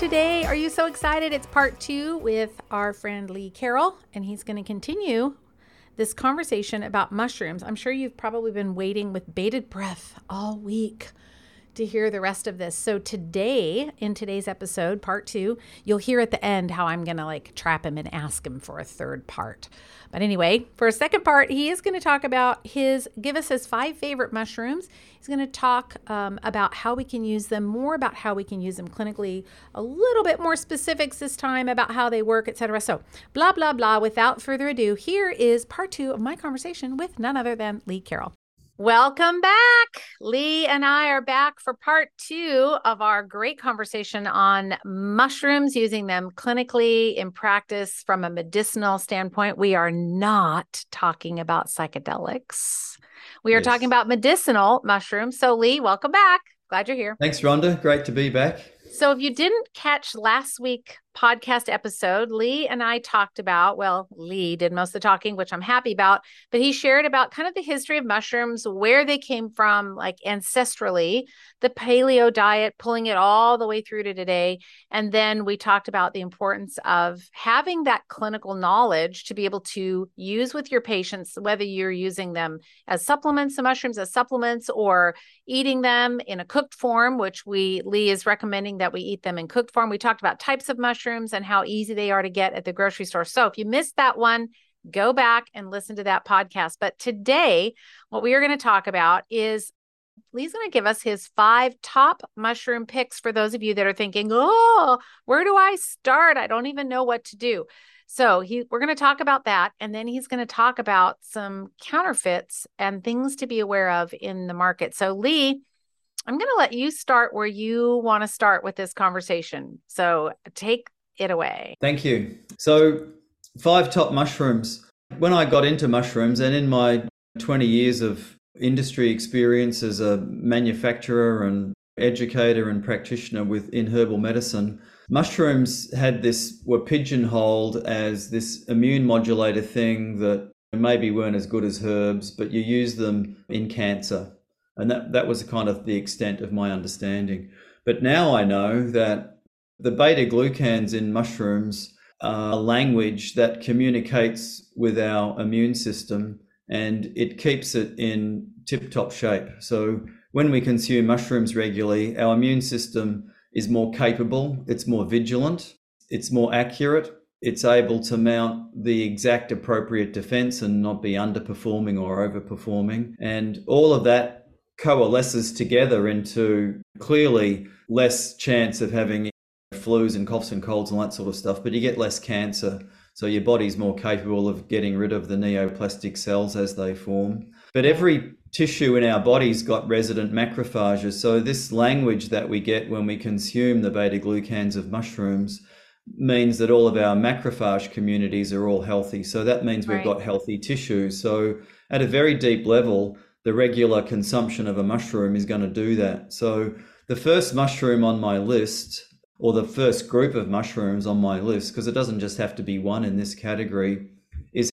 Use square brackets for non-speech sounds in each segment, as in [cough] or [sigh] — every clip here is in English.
today. Are you so excited? It's part two with our friend Lee Carroll, and he's going to continue this conversation about mushrooms. I'm sure you've probably been waiting with bated breath all week to hear the rest of this. So today, in today's episode, part two, you'll hear at the end how I'm gonna like trap him and ask him for a third part. But anyway, for a second part, he is gonna talk about his give us his five favorite mushrooms. He's gonna talk um, about how we can use them, more about how we can use them clinically, a little bit more specifics this time about how they work, etc. So blah blah blah. Without further ado, here is part two of my conversation with none other than Lee Carroll. Welcome back. Lee and I are back for part two of our great conversation on mushrooms, using them clinically in practice from a medicinal standpoint. We are not talking about psychedelics. We are yes. talking about medicinal mushrooms. So, Lee, welcome back. Glad you're here. Thanks, Rhonda. Great to be back. So, if you didn't catch last week podcast episode, Lee and I talked about, well, Lee did most of the talking, which I'm happy about, but he shared about kind of the history of mushrooms, where they came from, like ancestrally, the paleo diet, pulling it all the way through to today. And then we talked about the importance of having that clinical knowledge to be able to use with your patients, whether you're using them as supplements, the mushrooms as supplements, or eating them in a cooked form, which we, Lee is recommending that we eat them in cooked form. We talked about types of mushrooms mushrooms and how easy they are to get at the grocery store. So if you missed that one, go back and listen to that podcast. But today, what we are going to talk about is Lee's going to give us his five top mushroom picks for those of you that are thinking, oh, where do I start? I don't even know what to do. So he, we're going to talk about that, and then he's going to talk about some counterfeits and things to be aware of in the market. So Lee, I'm going to let you start where you want to start with this conversation. So take it away. Thank you. So, five top mushrooms. When I got into mushrooms and in my 20 years of industry experience as a manufacturer and educator and practitioner within herbal medicine, mushrooms had this, were pigeonholed as this immune modulator thing that maybe weren't as good as herbs, but you use them in cancer. And that, that was kind of the extent of my understanding. But now I know that the beta glucans in mushrooms are a language that communicates with our immune system and it keeps it in tip top shape. So when we consume mushrooms regularly, our immune system is more capable, it's more vigilant, it's more accurate, it's able to mount the exact appropriate defense and not be underperforming or overperforming. And all of that coalesces together into clearly less chance of having flus and coughs and colds and that sort of stuff, but you get less cancer. So your body's more capable of getting rid of the neoplastic cells as they form. But every tissue in our body's got resident macrophages. So this language that we get when we consume the beta glucans of mushrooms means that all of our macrophage communities are all healthy. So that means we've got healthy tissues. So at a very deep level, the regular consumption of a mushroom is going to do that. So the first mushroom on my list or the first group of mushrooms on my list, because it doesn't just have to be one in this category, is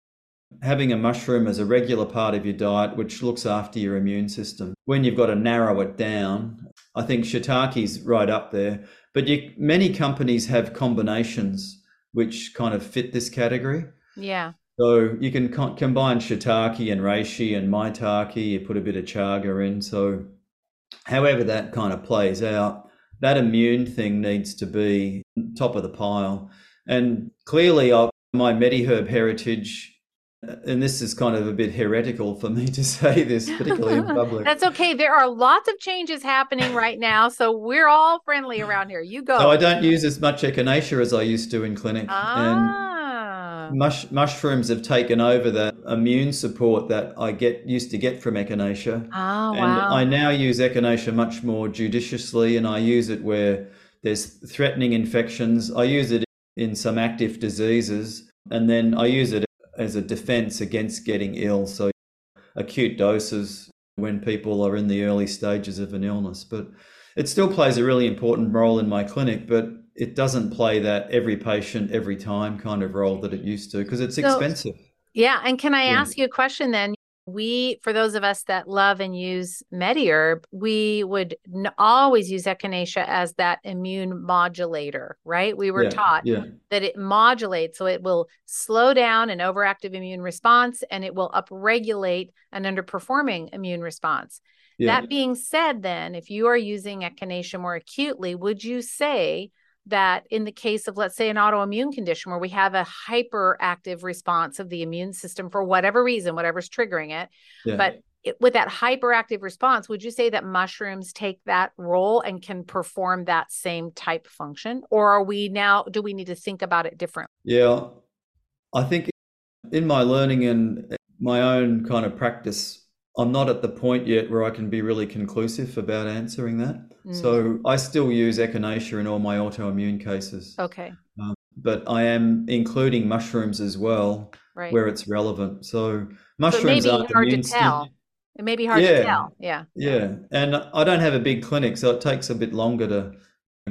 having a mushroom as a regular part of your diet, which looks after your immune system. When you've got to narrow it down, I think shiitake's right up there. But you, many companies have combinations which kind of fit this category. Yeah. So you can co- combine shiitake and reishi and maitake. You put a bit of chaga in. So, however that kind of plays out, that immune thing needs to be top of the pile. And clearly, I, my MediHerb heritage and this is kind of a bit heretical for me [laughs] to say this, particularly in [laughs] public. That's okay. There are lots of changes happening right now, so we're all friendly around here. You go. So I don't use as much echinacea as I used to in clinic, ah. and mush, mushrooms have taken over the immune support that I get used to get from echinacea. Oh, and wow. I now use echinacea much more judiciously, and I use it where there's threatening infections. I use it in some active diseases. And then I use it as a defense against getting ill. So acute doses when people are in the early stages of an illness. But it still plays a really important role in my clinic, but it doesn't play that every patient, every time kind of role that it used to because it's so, expensive. Yeah. And can I yeah. ask you a question then? we for those of us that love and use mediherb we would n- always use echinacea as that immune modulator right we were yeah, taught yeah. that it modulates so it will slow down an overactive immune response and it will upregulate an underperforming immune response that being said then if you are using echinacea more acutely would you say that in the case of let's say an autoimmune condition where we have a hyperactive response of the immune system for whatever reason whatever's triggering it yeah. but it, with that hyperactive response would you say that mushrooms take that role and can perform that same type function? Or are we now do we need to think about it differently? Yeah. I think in my learning and my own kind of practice I'm not at the point yet where I can be really conclusive about answering that. Mm. So I still use echinacea in all my autoimmune cases. Okay. Um, but I am including mushrooms as well right. where it's relevant. So mushrooms so are hard to tell. It may be hard yeah. to tell. Yeah. Yeah. And I don't have a big clinic, so it takes a bit longer to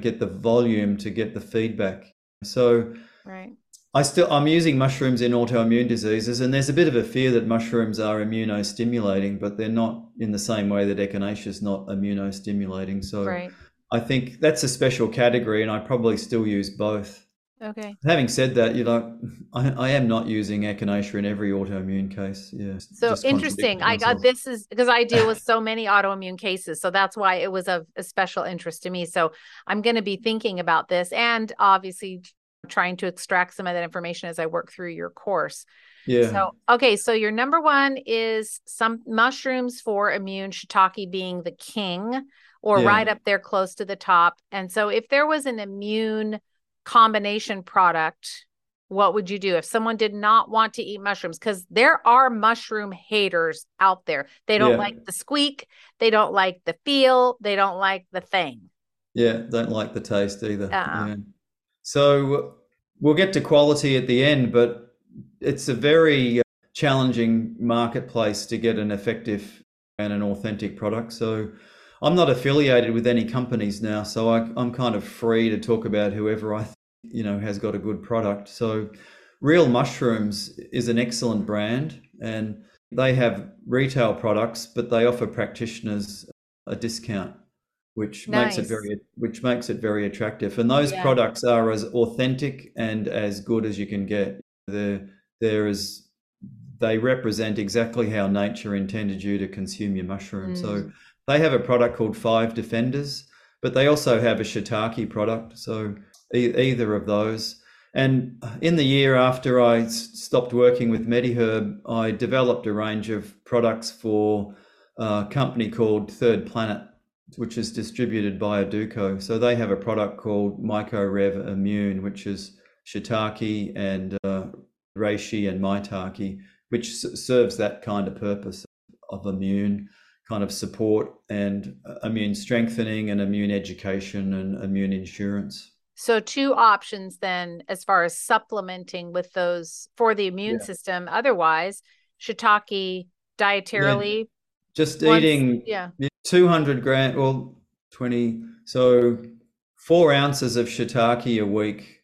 get the volume to get the feedback. So right. I still I'm using mushrooms in autoimmune diseases, and there's a bit of a fear that mushrooms are immunostimulating, but they're not in the same way that echinacea is not immunostimulating. So right. I think that's a special category, and I probably still use both. Okay. Having said that, you know, [laughs] I, I am not using echinacea in every autoimmune case. Yeah. So interesting. I got this is because I deal with [laughs] so many autoimmune cases, so that's why it was of a special interest to me. So I'm going to be thinking about this, and obviously trying to extract some of that information as I work through your course. Yeah. So, okay. So, your number one is some mushrooms for immune, shiitake being the king or yeah. right up there close to the top. And so, if there was an immune combination product, what would you do if someone did not want to eat mushrooms? Because there are mushroom haters out there. They don't yeah. like the squeak, they don't like the feel, they don't like the thing. Yeah, don't like the taste either. Uh-uh. Yeah. So we'll get to quality at the end, but it's a very uh, challenging marketplace to get an effective and an authentic product. So I'm not affiliated with any companies now, so I, am kind of free to talk about whoever I, you know, has got a good product. So Real Mushrooms is an excellent brand, and they have retail products, but they offer practitioners a discount which nice. makes it very which makes it very attractive. And those yeah. products are as authentic and as good as you can get. They're they're they represent exactly how nature intended you to consume your mushroom. Mm. So they have a product called Five Defenders, but they also have a shiitake product. So e- either of those. And in the year after I stopped working with MediHerb, I developed a range of products for a company called Third Planet which is distributed by Aduco. So they have a product called MycoRev Immune, which is shiitake and uh, reishi and maitake, which s- serves that kind of purpose of immune kind of support and uh, immune strengthening and immune education and immune insurance. So two options then as far as supplementing with those for the immune yeah. system. Otherwise, shiitake dietarily yeah. Just once, eating yeah 200 gram, well, 20. So four ounces of shiitake a week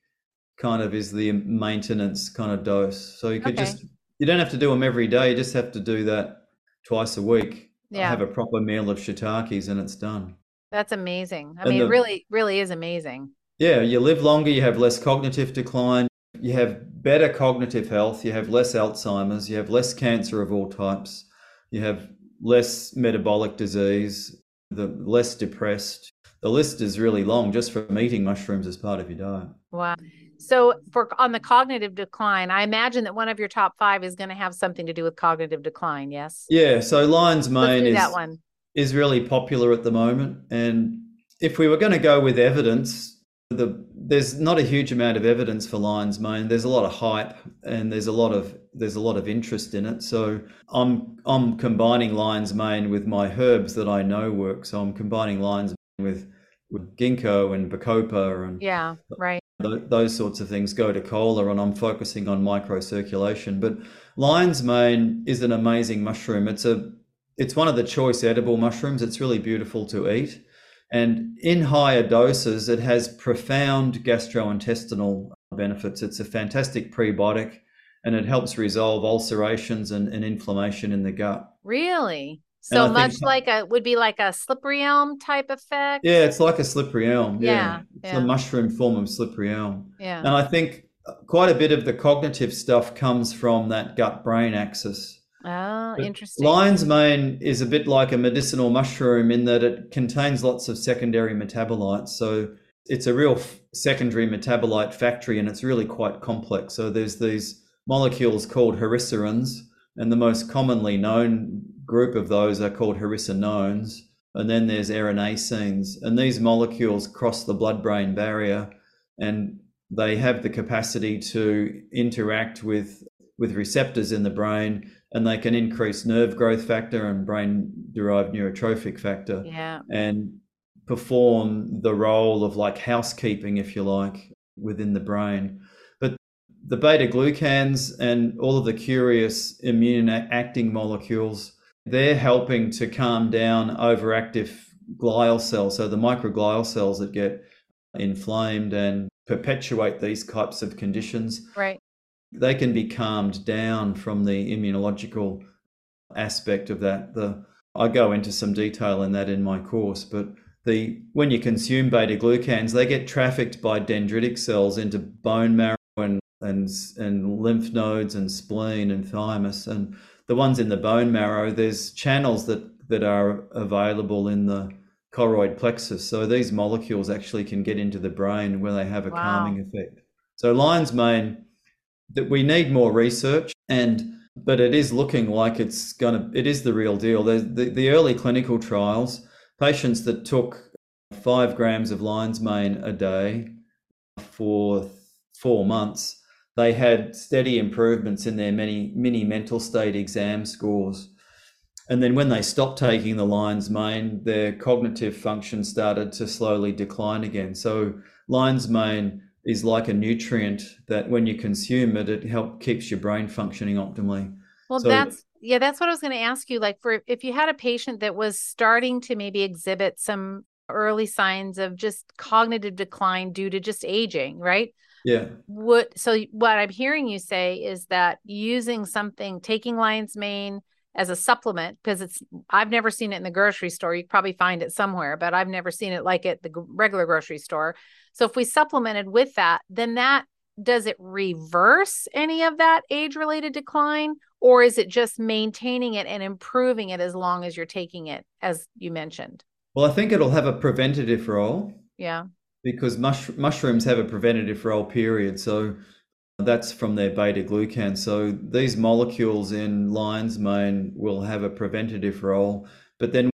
kind of is the maintenance kind of dose. So you could okay. just, you don't have to do them every day. You just have to do that twice a week. Yeah. Have a proper meal of shiitakes and it's done. That's amazing. I and mean, the, it really, really is amazing. Yeah. You live longer, you have less cognitive decline, you have better cognitive health, you have less Alzheimer's, you have less cancer of all types, you have less metabolic disease, the less depressed. The list is really long just from eating mushrooms as part of your diet. Wow. So for on the cognitive decline, I imagine that one of your top five is going to have something to do with cognitive decline. Yes. Yeah. So lion's mane is that one is really popular at the moment, and if we were going to go with evidence, the there's not a huge amount of evidence for lion's mane. There's a lot of hype and there's a lot of there's a lot of interest in it. So I'm I'm combining lion's mane with my herbs that I know work. So I'm combining lion's mane with with ginkgo and bacopa and yeah, right. those sorts of things gotu kola, and I'm focusing on microcirculation. But lion's mane is an amazing mushroom. It's a it's one of the choice edible mushrooms. It's really beautiful to eat. And in higher doses, it has profound gastrointestinal benefits. It's a fantastic prebiotic and it helps resolve ulcerations and, and inflammation in the gut. Really? So much think, like a would be like a slippery elm type effect. Yeah, it's like a slippery elm. Yeah, yeah it's yeah. a mushroom form of slippery elm. Yeah, and I think quite a bit of the cognitive stuff comes from that gut brain axis. Oh, but interesting. Lion's mane is a bit like a medicinal mushroom in that it contains lots of secondary metabolites. So it's a real secondary metabolite factory and it's really quite complex. So there's these molecules called herisaurins, and the most commonly known group of those are called hericenones. And then there's erinacines. And these molecules cross the blood brain barrier and they have the capacity to interact with, with receptors in the brain and they can increase nerve growth factor and brain derived neurotrophic factor yeah. and perform the role of like housekeeping if you like within the brain. But the beta glucans and all of the curious immune acting molecules they're helping to calm down overactive glial cells so the microglial cells that get inflamed and perpetuate these types of conditions. Right they can be calmed down from the immunological aspect of that. The I go into some detail in that in my course, but the when you consume beta glucans, they get trafficked by dendritic cells into bone marrow and and, and lymph nodes and spleen and thymus and the ones in the bone marrow. There's channels that that are available in the choroid plexus. So these molecules actually can get into the brain where they have a wow. calming effect. So lion's mane that we need more research and but it is looking like it's going to it is the real deal. The, the, the early clinical trials patients that took five grams of lion's mane a day for four months they had steady improvements in their many mini mental state exam scores. And then when they stopped taking the lion's mane their cognitive function started to slowly decline again. So lion's mane is like a nutrient that when you consume it, it help keeps your brain functioning optimally. Well, so, that's yeah, that's what I was going to ask you. Like for if you had a patient that was starting to maybe exhibit some early signs of just cognitive decline due to just aging, right? Yeah. What so what I'm hearing you say is that using something, taking lion's mane as a supplement, because it's I've never seen it in the grocery store. You probably find it somewhere, but I've never seen it like at the regular grocery store. So if we supplemented with that, then that does it reverse any of that age related decline or is it just maintaining it and improving it as long as you're taking it as you mentioned well i think it'll have a preventative role yeah because mush- mushrooms have a preventative role period so that's from their beta glucan so these molecules in lion's mane will have a preventative role but then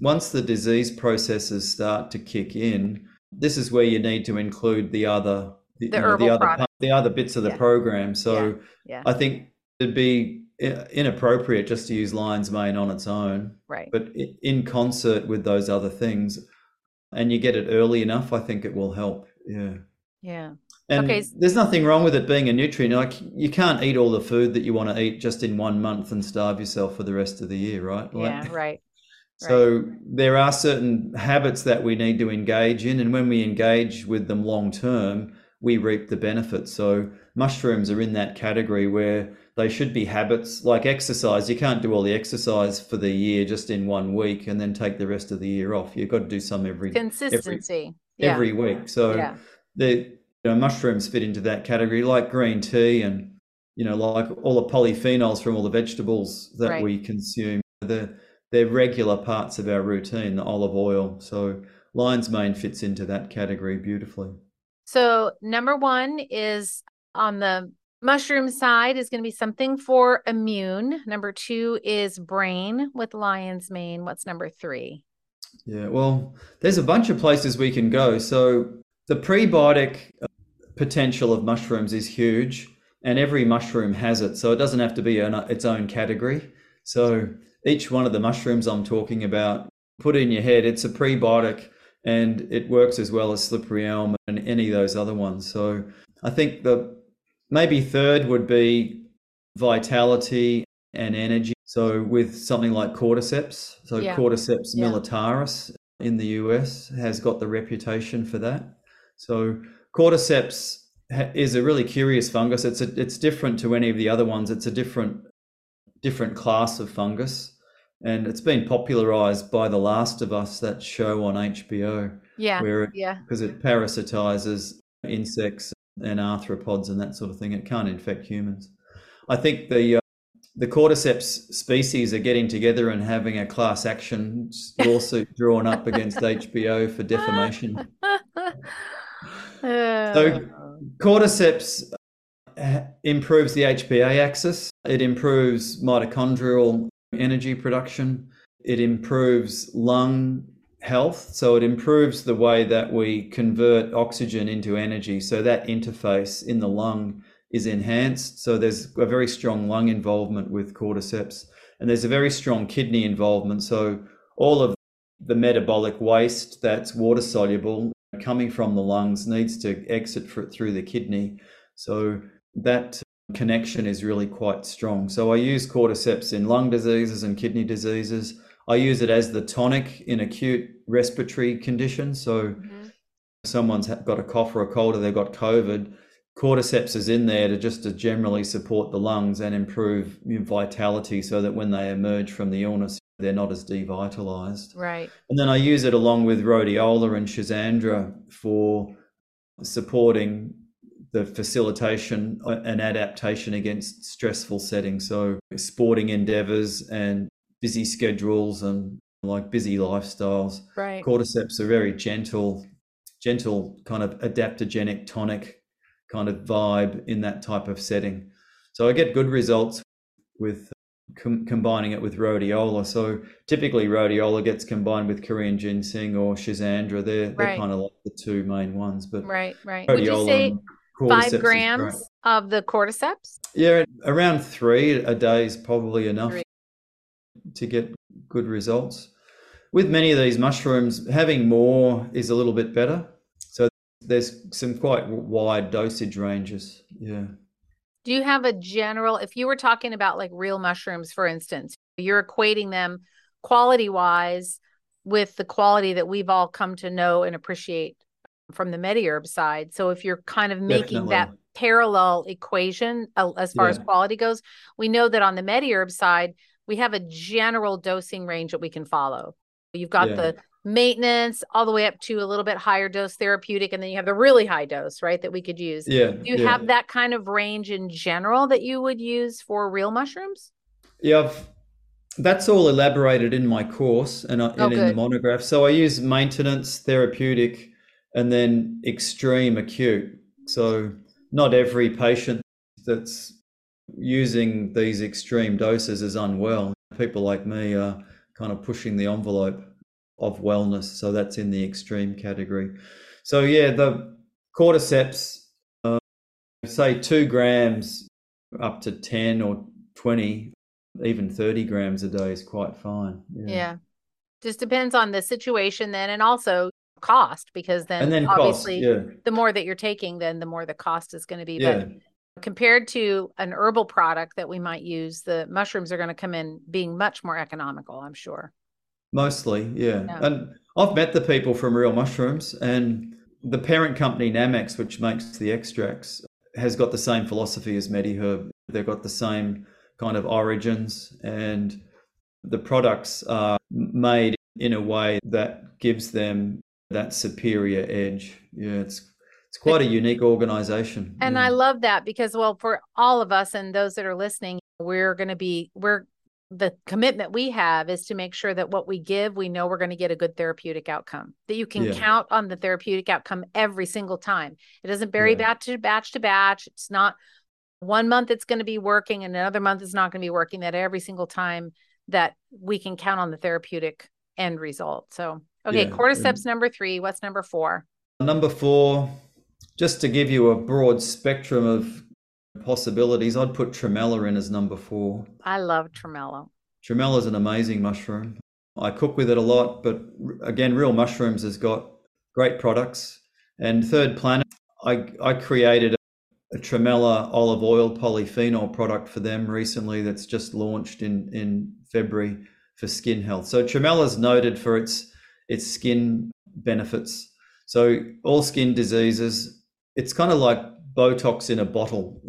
once the disease processes start to kick in this is where you need to include the other the, the, know, the other the other bits of the yeah. program. So yeah. Yeah. I think it'd be inappropriate just to use lion's mane on its own. Right. But in concert with those other things, and you get it early enough, I think it will help. Yeah. Yeah. And okay. there's nothing wrong with it being a nutrient. Like you can't eat all the food that you want to eat just in one month and starve yourself for the rest of the year, right? Like, yeah, right. [laughs] So right. there are certain habits that we need to engage in, and when we engage with them long term, we reap the benefits. So mushrooms are in that category where they should be habits like exercise. You can't do all the exercise for the year just in one week and then take the rest of the year off. You've got to do some every consistency every, yeah. every week. So yeah. the you know, mushrooms fit into that category, like green tea and you know, like all the polyphenols from all the vegetables that right. we consume. The they're regular parts of our routine, the olive oil. So lion's mane fits into that category beautifully. So number one is on the mushroom side is going to be something for immune. Number two is brain with lion's mane. What's number three? Yeah, well, there's a bunch of places we can go. So the prebiotic potential of mushrooms is huge, and every mushroom has it. So it doesn't have to be an, its own category. So each one of the mushrooms I'm talking about, put in your head, it's a prebiotic and it works as well as slippery elm and any of those other ones. So I think the maybe third would be vitality and energy. So with something like cordyceps, so Yeah. cordyceps Yeah. militaris in the US has got the reputation for that. So cordyceps is a really curious fungus. It's a, it's different to any of the other ones. It's a different different class of fungus, and it's been popularized by The Last of Us, that show on HBO, Yeah. where it Yeah. because it parasitizes insects and arthropods and that sort of thing. It can't infect humans. I think the uh, the cordyceps species are getting together and having a class action [laughs] lawsuit drawn up against HBO for defamation. [laughs] Uh, Cordyceps uh, improves the HPA axis. It improves mitochondrial energy production. It improves lung health. So it improves the way that we convert oxygen into energy. So that interface in the lung is enhanced. So there's a very strong lung involvement with cordyceps. And there's a very strong kidney involvement. So all of the metabolic waste that's water soluble coming from the lungs needs to exit for, through the kidney. So that connection is really quite strong. So I use cordyceps in lung diseases and kidney diseases. I use it as the tonic in acute respiratory conditions. So Mhm. someone's got a cough or a cold or they've got COVID, cordyceps is in there to just to generally support the lungs and improve vitality so that when they emerge from the illness, they're not as devitalized. Right. And then I use it along with rhodiola and schizandra for supporting the facilitation uh, and adaptation against stressful settings. So sporting endeavors and busy schedules and like busy lifestyles. Right. Cordyceps are very gentle, gentle kind of adaptogenic tonic kind of vibe in that type of setting. So I get good results with com- combining it with rhodiola. So typically rhodiola gets combined with Korean ginseng or schizandra. They're, they're kind of like the two main ones. But Right. Right. Would you say five grams of the cordyceps? Yeah, around three a day is probably enough Three. to get good results. With many of these mushrooms, having more is a little bit better. So there's some quite wide dosage ranges. Yeah. Do you have a general, if you were talking about like real mushrooms, for instance, you're equating them quality wise with the quality that we've all come to know and appreciate from the MediHerb side. So if you're kind of making that parallel equation uh, as far as quality goes, we know that on the MediHerb side, we have a general dosing range that we can follow. You've got Yeah. the maintenance all the way up to a little bit higher dose therapeutic, and then you have the really high dose, right? That we could use. Yeah. Do you yeah. have that kind of range in general that you would use for real mushrooms? Yeah, I've, that's all elaborated in my course and, I, Oh, and in the monograph. So I use maintenance, therapeutic, and then extreme acute. So not every patient that's using these extreme doses is unwell. People like me are kind of pushing the envelope of wellness. So that's in the extreme category. So yeah, the cordyceps, uh, say two grams up to 10 or 20 even 30 grams a day is quite fine. Yeah. Just depends on the situation then and also cost because then, then cost, obviously yeah. the more that you're taking, then the more the cost is going to be. Yeah. But compared to an herbal product that we might use, the mushrooms are going to come in being much more economical, I'm sure. Mostly, yeah. Yeah. And I've met the people from Real Mushrooms and the parent company Nammex, which makes the extracts, has got the same philosophy as MediHerb. They've got the same kind of origins and the products are made in a way that gives them that superior edge. Yeah, it's it's quite a unique organization. And yeah. I love that because, well, for all of us and those that are listening, we're going to be, we're, the commitment we have is to make sure that what we give, we know we're going to get a good therapeutic outcome, that you can Yeah. count on the therapeutic outcome every single time. It doesn't vary Yeah. batch to batch to batch. It's not one month it's going to be working and another month it's not going to be working, that every single time that we can count on the therapeutic end result. So, okay, Yeah, cordyceps number three. What's number four? Number four, just to give you a broad spectrum of possibilities, I'd put tremella in as number four. I love tremolo. Tremella is an amazing mushroom. I cook with it a lot, but again, Real Mushrooms has got great products. And Third Planet, I, I created a, a Tremella olive oil polyphenol product for them recently that's just launched in, in February for skin health. So Tremella is noted for its its skin benefits. So all skin diseases, it's kind of like Botox in a bottle.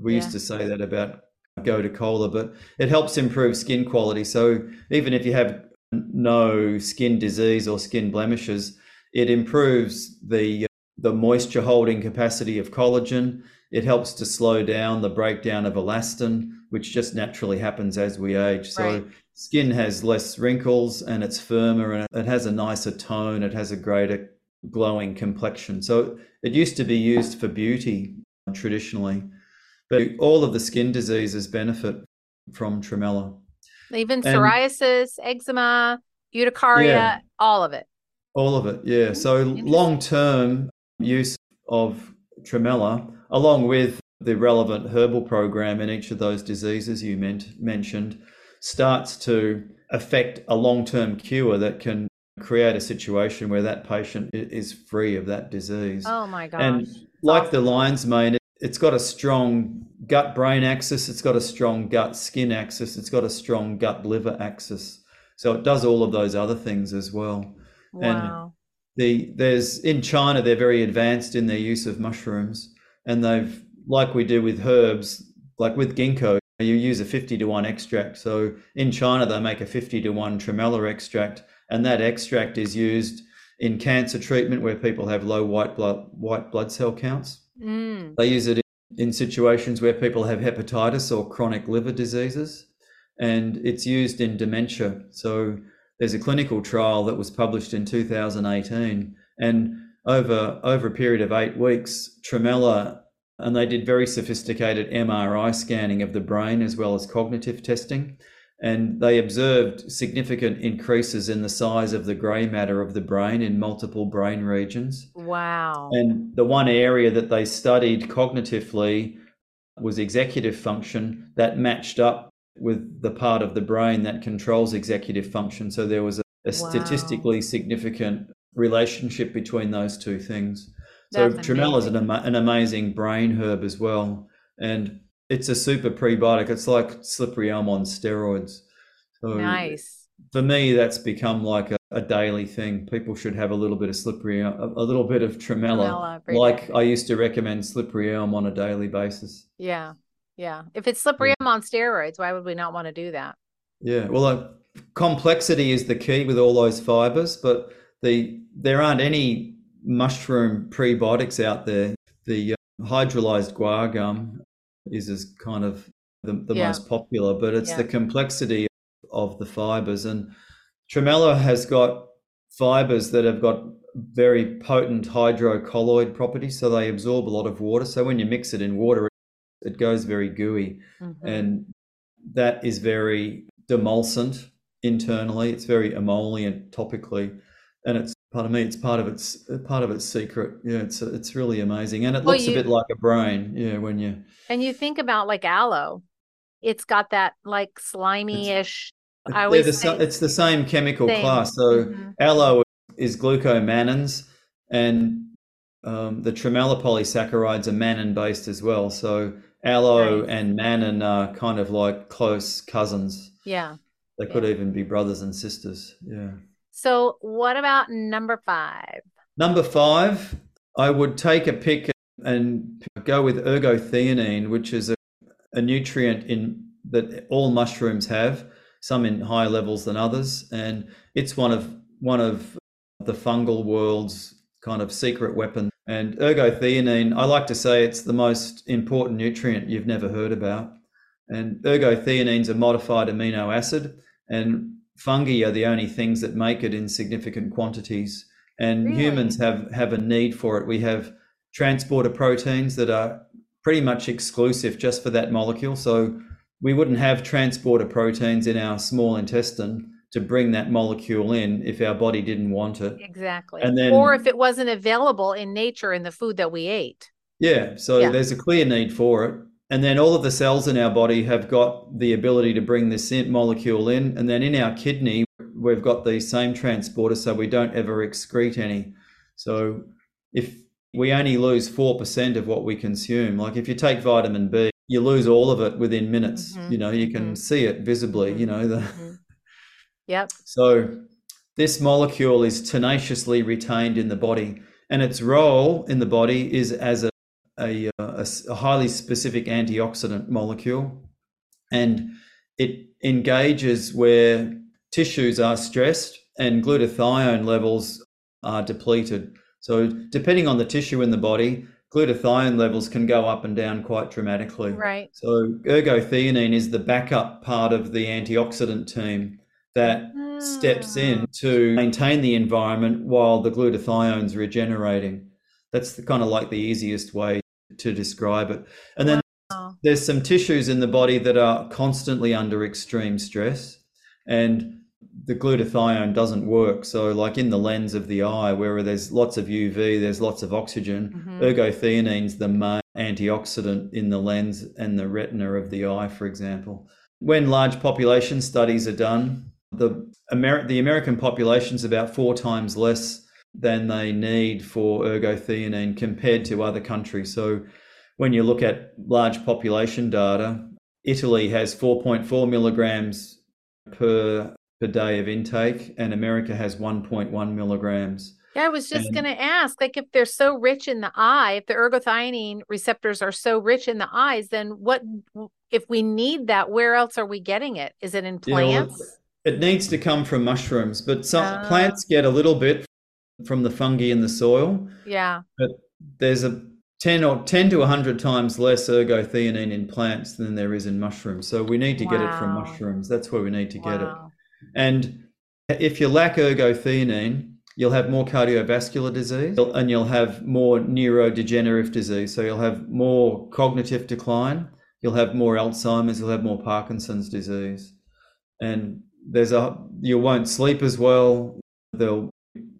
We yeah. used to say that about Gotu Kola, but it helps improve skin quality. So even if you have no skin disease or skin blemishes, it improves the the moisture holding capacity of collagen. It helps to slow down the breakdown of elastin, which just naturally happens as we age. So right. skin has less wrinkles and it's firmer and it has a nicer tone. It has a greater glowing complexion. So it used to be used for beauty traditionally, but all of the skin diseases benefit from Tremella. Even psoriasis, eczema, urticaria, yeah, all of it. All of it, yeah. So long term use of Tremella, along with the relevant herbal program in each of those diseases you meant, mentioned, starts to affect a long term cure that can create a situation where that patient is free of that disease. Oh my gosh. And like awesome. the lion's mane, it's got a strong gut brain axis, it's got a strong gut skin axis, it's got a strong gut liver axis. So it does all of those other things as well. Wow. And the there's in China they're very advanced in their use of mushrooms and they've like we do with herbs, like with ginkgo, you use a 50 to 1 extract. So in China they make a 50 to 1 tremella extract and that extract is used in cancer treatment where people have low white blood white blood cell counts. Mm. They use it in situations where people have hepatitis or chronic liver diseases, and it's used in dementia. So there's a clinical trial that was published in 2018, and over over a period of eight weeks, Tremella, and they did very sophisticated MRI scanning of the brain as well as cognitive testing and they observed significant increases in the size of the grey matter of the brain in multiple brain regions. Wow. And the one area that they studied cognitively was executive function that matched up with the part of the brain that controls executive function. So there was a, a wow. statistically significant relationship between those two things. So Tremella is an, an amazing brain herb as well. And it's a super prebiotic. It's like slippery elm on steroids. So nice. For me, that's become like a, a, daily thing. People should have a little bit of slippery, a, a little bit of tremella. tremella like I used to recommend slippery elm on a daily basis. Yeah, yeah. If it's slippery yeah. elm on steroids, why would we not want to do that? Yeah. Well, uh, complexity is the key with all those fibers, but the there aren't any mushroom prebiotics out there. The uh, hydrolyzed guar gum is as kind of the, the yeah. most popular, but it's yeah. the complexity of the fibers. And Tremella has got fibers that have got very potent hydrocolloid properties, so they absorb a lot of water. So when you mix it in water, it goes very gooey, mm-hmm. and that is very demulcent internally. It's very emollient topically, and it's Pardon me, it's part of its part of its secret. Yeah, it's it's really amazing, and it well, looks you, a bit like a brain. Yeah, when you and you think about like aloe, it's got that like slimy-ish. I always the, say, it's the same chemical class. So mm-hmm. aloe is glucomannans, and um, the tremella polysaccharides are mannan based as well. So aloe right. and mannan are kind of like close cousins. Yeah, they could yeah. even be brothers and sisters. Yeah. So, what about number five? Number five, I would take a pick and go with ergothioneine, which is a, a nutrient in that all mushrooms have, some in higher levels than others, and it's one of one of the fungal world's kind of secret weapon. And ergothioneine, I like to say it's the most important nutrient you've never heard about. And ergothioneine is a modified amino acid, and fungi are the only things that make it in significant quantities, and really? humans have have a need for it. We have transporter proteins that are pretty much exclusive just for that molecule. So we wouldn't have transporter proteins in our small intestine to bring that molecule in if our body didn't want it. Exactly. And then, or if it wasn't available in nature in the food that we ate. Yeah. So yeah. there's a clear need for it and then all of the cells in our body have got the ability to bring this molecule in and then in our kidney we've got the same transporter, so we don't ever excrete any So if we only lose 4% of what we consume, like if you take vitamin B, you lose all of it within minutes. Mm-hmm. You know, you can mm-hmm. see it visibly, you know. The... Mm-hmm. Yep. [laughs] So this molecule is tenaciously retained in the body, and its role in the body is as a, a, a, a highly specific antioxidant molecule. And it engages where tissues are stressed and glutathione levels are depleted. So, depending on the tissue in the body, glutathione levels can go up and down quite dramatically. Right. So, ergothioneine is the backup part of the antioxidant team that mm. steps in to maintain the environment while the glutathione's regenerating. That's the, kind of like the easiest way to describe it. And then wow. there's some tissues in the body that are constantly under extreme stress. And the glutathione doesn't work. So, like in the lens of the eye, where there's lots of UV, there's lots of oxygen. Mm-hmm. Ergothioneine the main antioxidant in the lens and the retina of the eye, for example. When large population studies are done, the, Amer- the American population is about four times less than they need for ergothioneine compared to other countries. So, when you look at large population data, Italy has 4.4 milligrams per per day of intake, and America has 1.1 milligrams. Yeah, I was just going to ask, like, if they're so rich in the eye, if the ergothioneine receptors are so rich in the eyes, then what? If we need that, where else are we getting it? Is it in plants? Yeah, it needs to come from mushrooms, but some uh, plants get a little bit from the fungi in the soil. Yeah, but there's a 10 or 10 to 100 times less ergothioneine in plants than there is in mushrooms. So we need to wow. get it from mushrooms. That's where we need to wow. get it. And if you lack ergothioneine, you'll have more cardiovascular disease and you'll have more neurodegenerative disease. So you'll have more cognitive decline, you'll have more Alzheimer's, you'll have more Parkinson's disease. And there's a you won't sleep as well. They'll,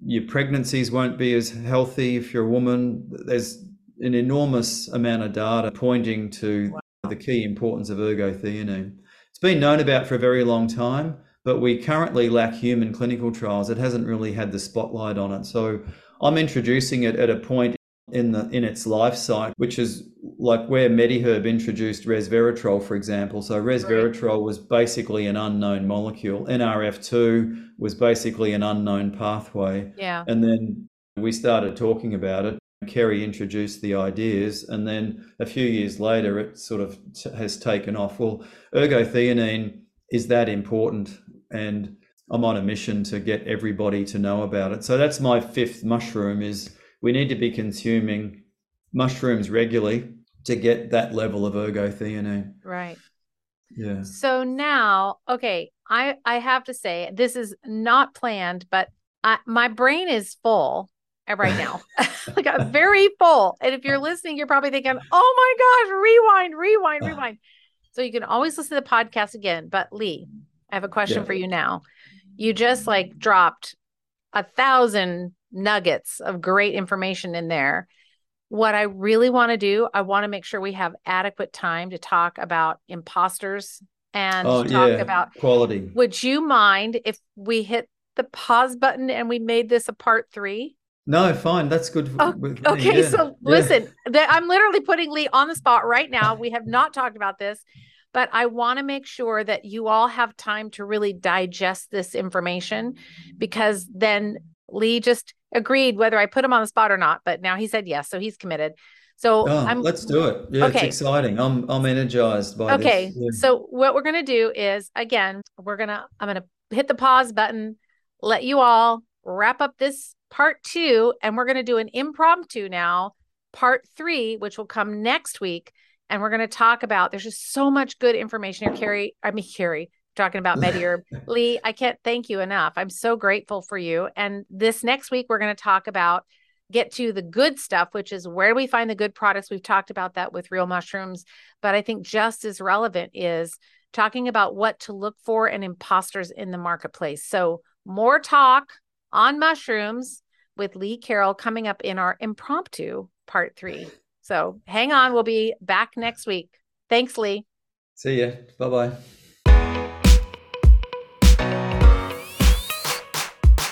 your pregnancies won't be as healthy if you're a woman. There's an enormous amount of data pointing to wow. the key importance of ergothioneine. It's been known about for a very long time but we currently lack human clinical trials. It hasn't really had the spotlight on it. So I'm introducing it at a point in the in its life cycle, which is like where Mediherb introduced resveratrol, for example. So resveratrol was basically an unknown molecule. NRF2 was basically an unknown pathway. Yeah. And then we started talking about it. Kerry introduced the ideas, and then a few years later, it sort of t- has taken off. Well, ergothioneine is that important and I'm on a mission to get everybody to know about it. So that's my fifth mushroom is we need to be consuming mushrooms regularly to get that level of ergothioneine. Right. Yeah. So now, okay, I I have to say this is not planned, but I, my brain is full right now. [laughs] [laughs] like I'm very full. And if you're listening, you're probably thinking, "Oh my gosh, rewind, rewind, rewind." So you can always listen to the podcast again. But Lee, I have a question yeah. for you now. You just like dropped a thousand nuggets of great information in there. What I really want to do, I want to make sure we have adequate time to talk about imposters and oh, talk yeah. about quality. Would you mind if we hit the pause button and we made this a part three? No, fine. That's good. Oh, okay, yeah. so listen, I'm literally putting Lee on the spot right now. We have not talked about this but I want to make sure that you all have time to really digest this information because then Lee just agreed whether I put him on the spot or not, but now he said yes, so he's committed. So oh, let's do it. Yeah, okay. it's exciting. I'm I'm energized by okay. this. Yeah. So what we're gonna do is again, we're gonna I'm gonna hit the pause button, let you all wrap up this part two, and we're gonna do an impromptu now, part three, which will come next week and we're going to talk about there's just so much good information here kerry i mean kerry talking about mediherb [laughs] lee i can't thank you enough i'm so grateful for you and this next week we're going to talk about get to the good stuff which is where we find the good products we've talked about that with real mushrooms but i think just as relevant is talking about what to look for and imposters in the marketplace so more talk on mushrooms with lee carroll coming up in our impromptu part three so hang on. We'll be back next week. Thanks, Lee. See ya. Bye bye.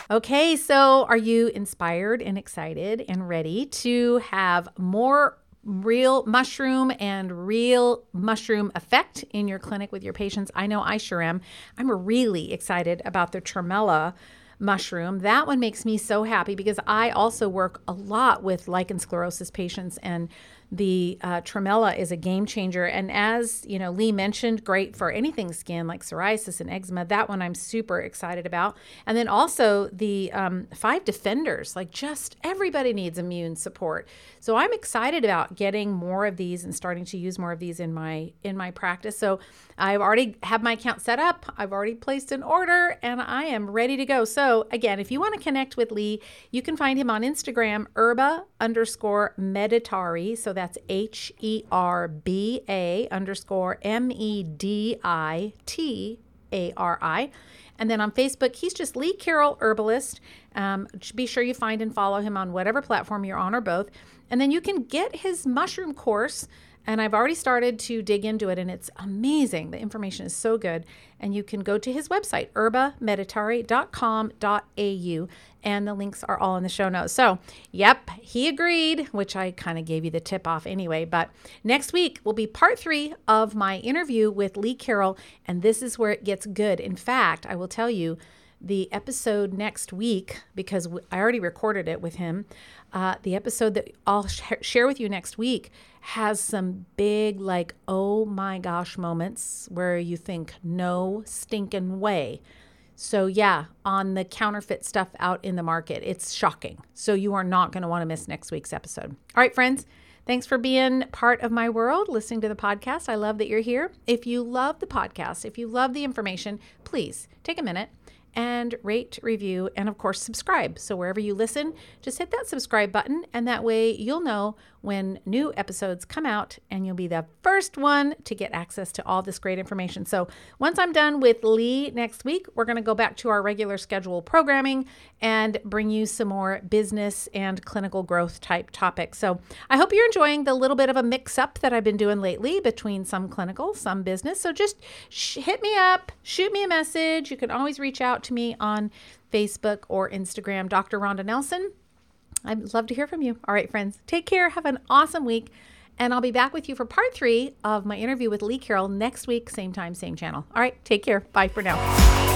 Okay, so are you inspired and excited and ready to have more real mushroom and real mushroom effect in your clinic with your patients? I know I sure am. I'm really excited about the tremella mushroom. That one makes me so happy because I also work a lot with lichen sclerosis patients and the uh, tremella is a game changer. And as you know lee mentioned great for anything skin like psoriasis and eczema. That one i'm super excited about. And then also the um, five defenders like just everybody needs immune support. So i'm excited about getting more of these and starting to use more of these in my in my practice. So i've already have my account set up. I've already placed an order and i am ready to go. So again if you want to connect with lee you can find him on instagram herba underscore meditari. So that's H E R B A underscore M E D I T A R I. And then on Facebook, he's just Lee Carroll Herbalist. Um, be sure you find and follow him on whatever platform you're on or both. And then you can get his mushroom course and I've already started to dig into it, and it's amazing. The information is so good. And you can go to his website, herbameditari.com.au, and the links are all in the show notes. So, yep, he agreed, which I kind of gave you the tip off anyway. But next week will be part three of my interview with Lee Carroll, and this is where it gets good. In fact, I will tell you the episode next week because I already recorded it with him. Uh, the episode that I'll sh- share with you next week has some big, like, oh my gosh moments where you think, no stinking way. So, yeah, on the counterfeit stuff out in the market, it's shocking. So, you are not going to want to miss next week's episode. All right, friends. Thanks for being part of my world, listening to the podcast. I love that you're here. If you love the podcast, if you love the information, please take a minute and rate, review, and of course, subscribe. So wherever you listen, just hit that subscribe button, and that way you'll know when new episodes come out and you'll be the first one to get access to all this great information. So, once I'm done with Lee next week, we're going to go back to our regular schedule programming and bring you some more business and clinical growth type topics. So, I hope you're enjoying the little bit of a mix up that I've been doing lately between some clinical, some business. So, just sh- hit me up, shoot me a message. You can always reach out to me on Facebook or Instagram, Dr. Rhonda Nelson. I'd love to hear from you. All right, friends, take care. Have an awesome week. And I'll be back with you for part three of my interview with Lee Carroll next week, same time, same channel. All right, take care. Bye for now.